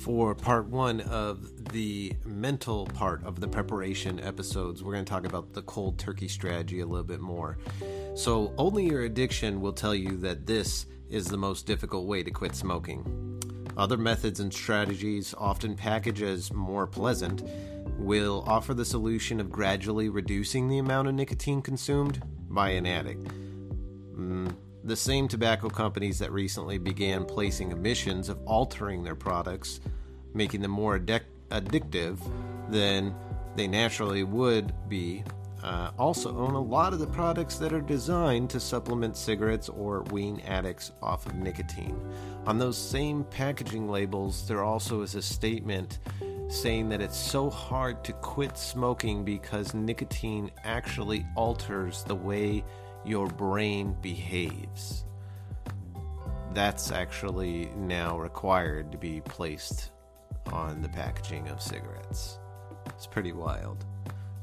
For part one of the mental part of the preparation episodes, we're going to talk about the cold turkey strategy a little bit more. So, only your addiction will tell you that this is the most difficult way to quit smoking. Other methods and strategies, often packaged as more pleasant, will offer the solution of gradually reducing the amount of nicotine consumed by an addict. Mm, the same tobacco companies that recently began placing emissions of altering their products, making them more addic- addictive than they naturally would be, uh, also own a lot of the products that are designed to supplement cigarettes or wean addicts off of nicotine. On those same packaging labels, there also is a statement saying that it's so hard to quit smoking because nicotine actually alters the way your brain behaves. That's actually now required to be placed on the packaging of cigarettes. It's pretty wild.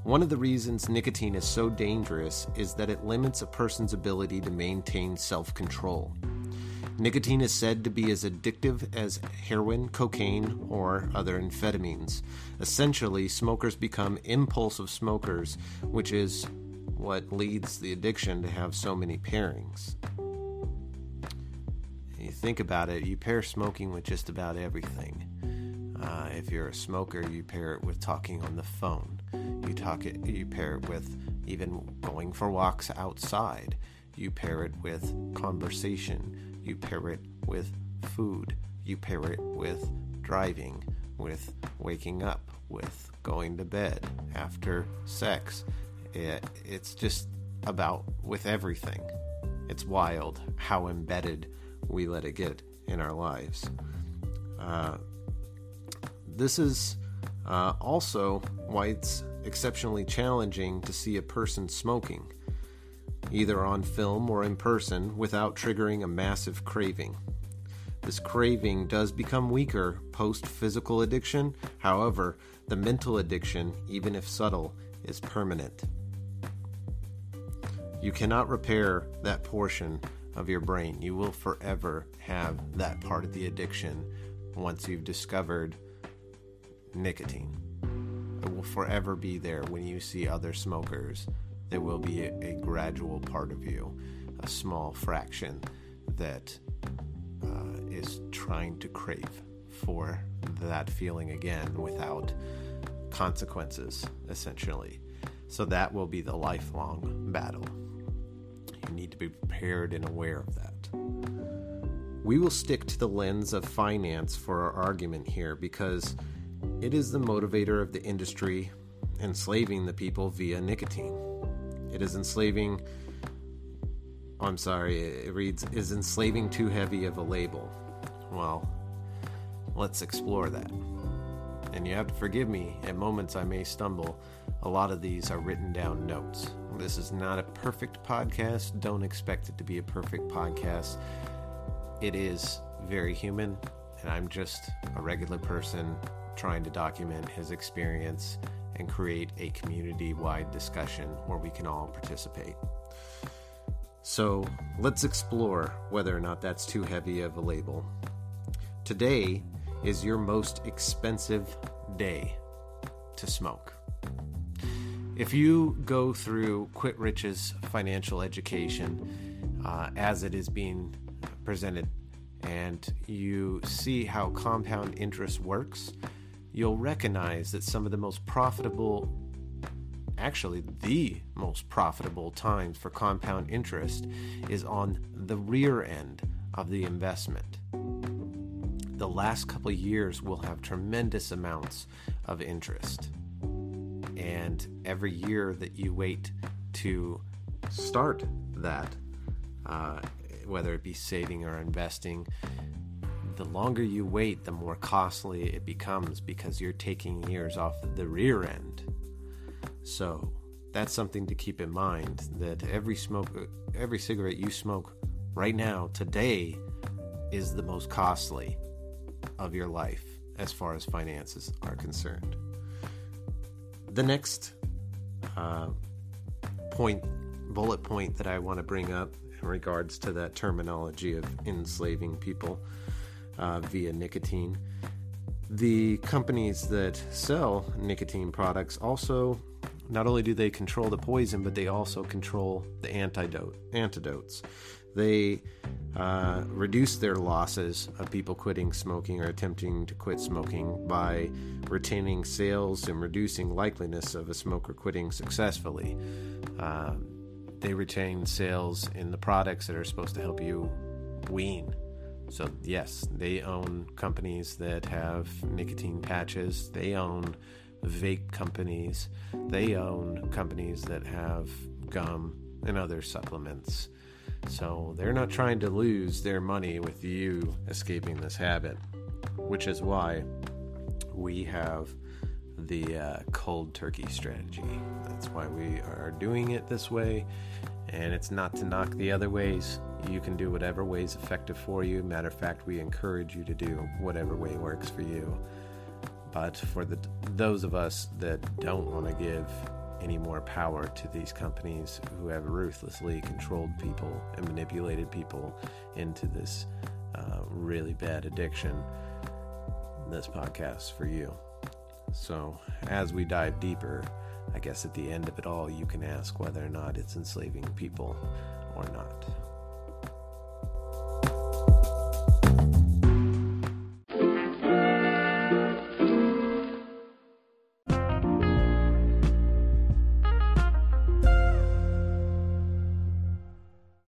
One of the reasons nicotine is so dangerous is that it limits a person's ability to maintain self control. Nicotine is said to be as addictive as heroin, cocaine, or other amphetamines. Essentially, smokers become impulsive smokers, which is what leads the addiction to have so many pairings. You think about it, you pair smoking with just about everything. Uh, if you're a smoker, you pair it with talking on the phone. You talk it, you pair it with even going for walks outside. You pair it with conversation. You pair it with food. You pair it with driving, with waking up, with going to bed after sex. It, it's just about with everything. It's wild how embedded we let it get in our lives. Uh, this is uh, also why it's exceptionally challenging to see a person smoking, either on film or in person, without triggering a massive craving. This craving does become weaker post physical addiction, however, the mental addiction, even if subtle, is permanent. You cannot repair that portion of your brain. You will forever have that part of the addiction once you've discovered nicotine. It will forever be there when you see other smokers. There will be a, a gradual part of you, a small fraction that uh, is trying to crave for that feeling again without consequences, essentially. So that will be the lifelong battle. You need to be prepared and aware of that. We will stick to the lens of finance for our argument here because it is the motivator of the industry enslaving the people via nicotine. It is enslaving. Oh, I'm sorry, it reads, is enslaving too heavy of a label? Well, let's explore that. And you have to forgive me, at moments I may stumble. A lot of these are written down notes. This is not a perfect podcast. Don't expect it to be a perfect podcast. It is very human, and I'm just a regular person trying to document his experience and create a community wide discussion where we can all participate. So let's explore whether or not that's too heavy of a label. Today is your most expensive day to smoke. If you go through Quit Rich's financial education uh, as it is being presented and you see how compound interest works, you'll recognize that some of the most profitable, actually, the most profitable times for compound interest is on the rear end of the investment. The last couple years will have tremendous amounts of interest. And every year that you wait to start that, uh, whether it be saving or investing, the longer you wait, the more costly it becomes because you're taking years off the rear end. So that's something to keep in mind that every smoke, every cigarette you smoke right now, today, is the most costly of your life as far as finances are concerned. The next uh, point, bullet point that I want to bring up in regards to that terminology of enslaving people uh, via nicotine the companies that sell nicotine products also not only do they control the poison, but they also control the antidote antidotes. They uh, reduce their losses of people quitting smoking or attempting to quit smoking by retaining sales and reducing likeliness of a smoker quitting successfully. Uh, they retain sales in the products that are supposed to help you wean so, yes, they own companies that have nicotine patches, they own vape companies, they own companies that have gum and other supplements. So, they're not trying to lose their money with you escaping this habit, which is why we have the uh, cold turkey strategy. That's why we are doing it this way, and it's not to knock the other ways. You can do whatever way is effective for you. Matter of fact, we encourage you to do whatever way works for you. But for the those of us that don't want to give any more power to these companies who have ruthlessly controlled people and manipulated people into this uh, really bad addiction, this podcast for you. So, as we dive deeper, I guess at the end of it all, you can ask whether or not it's enslaving people or not.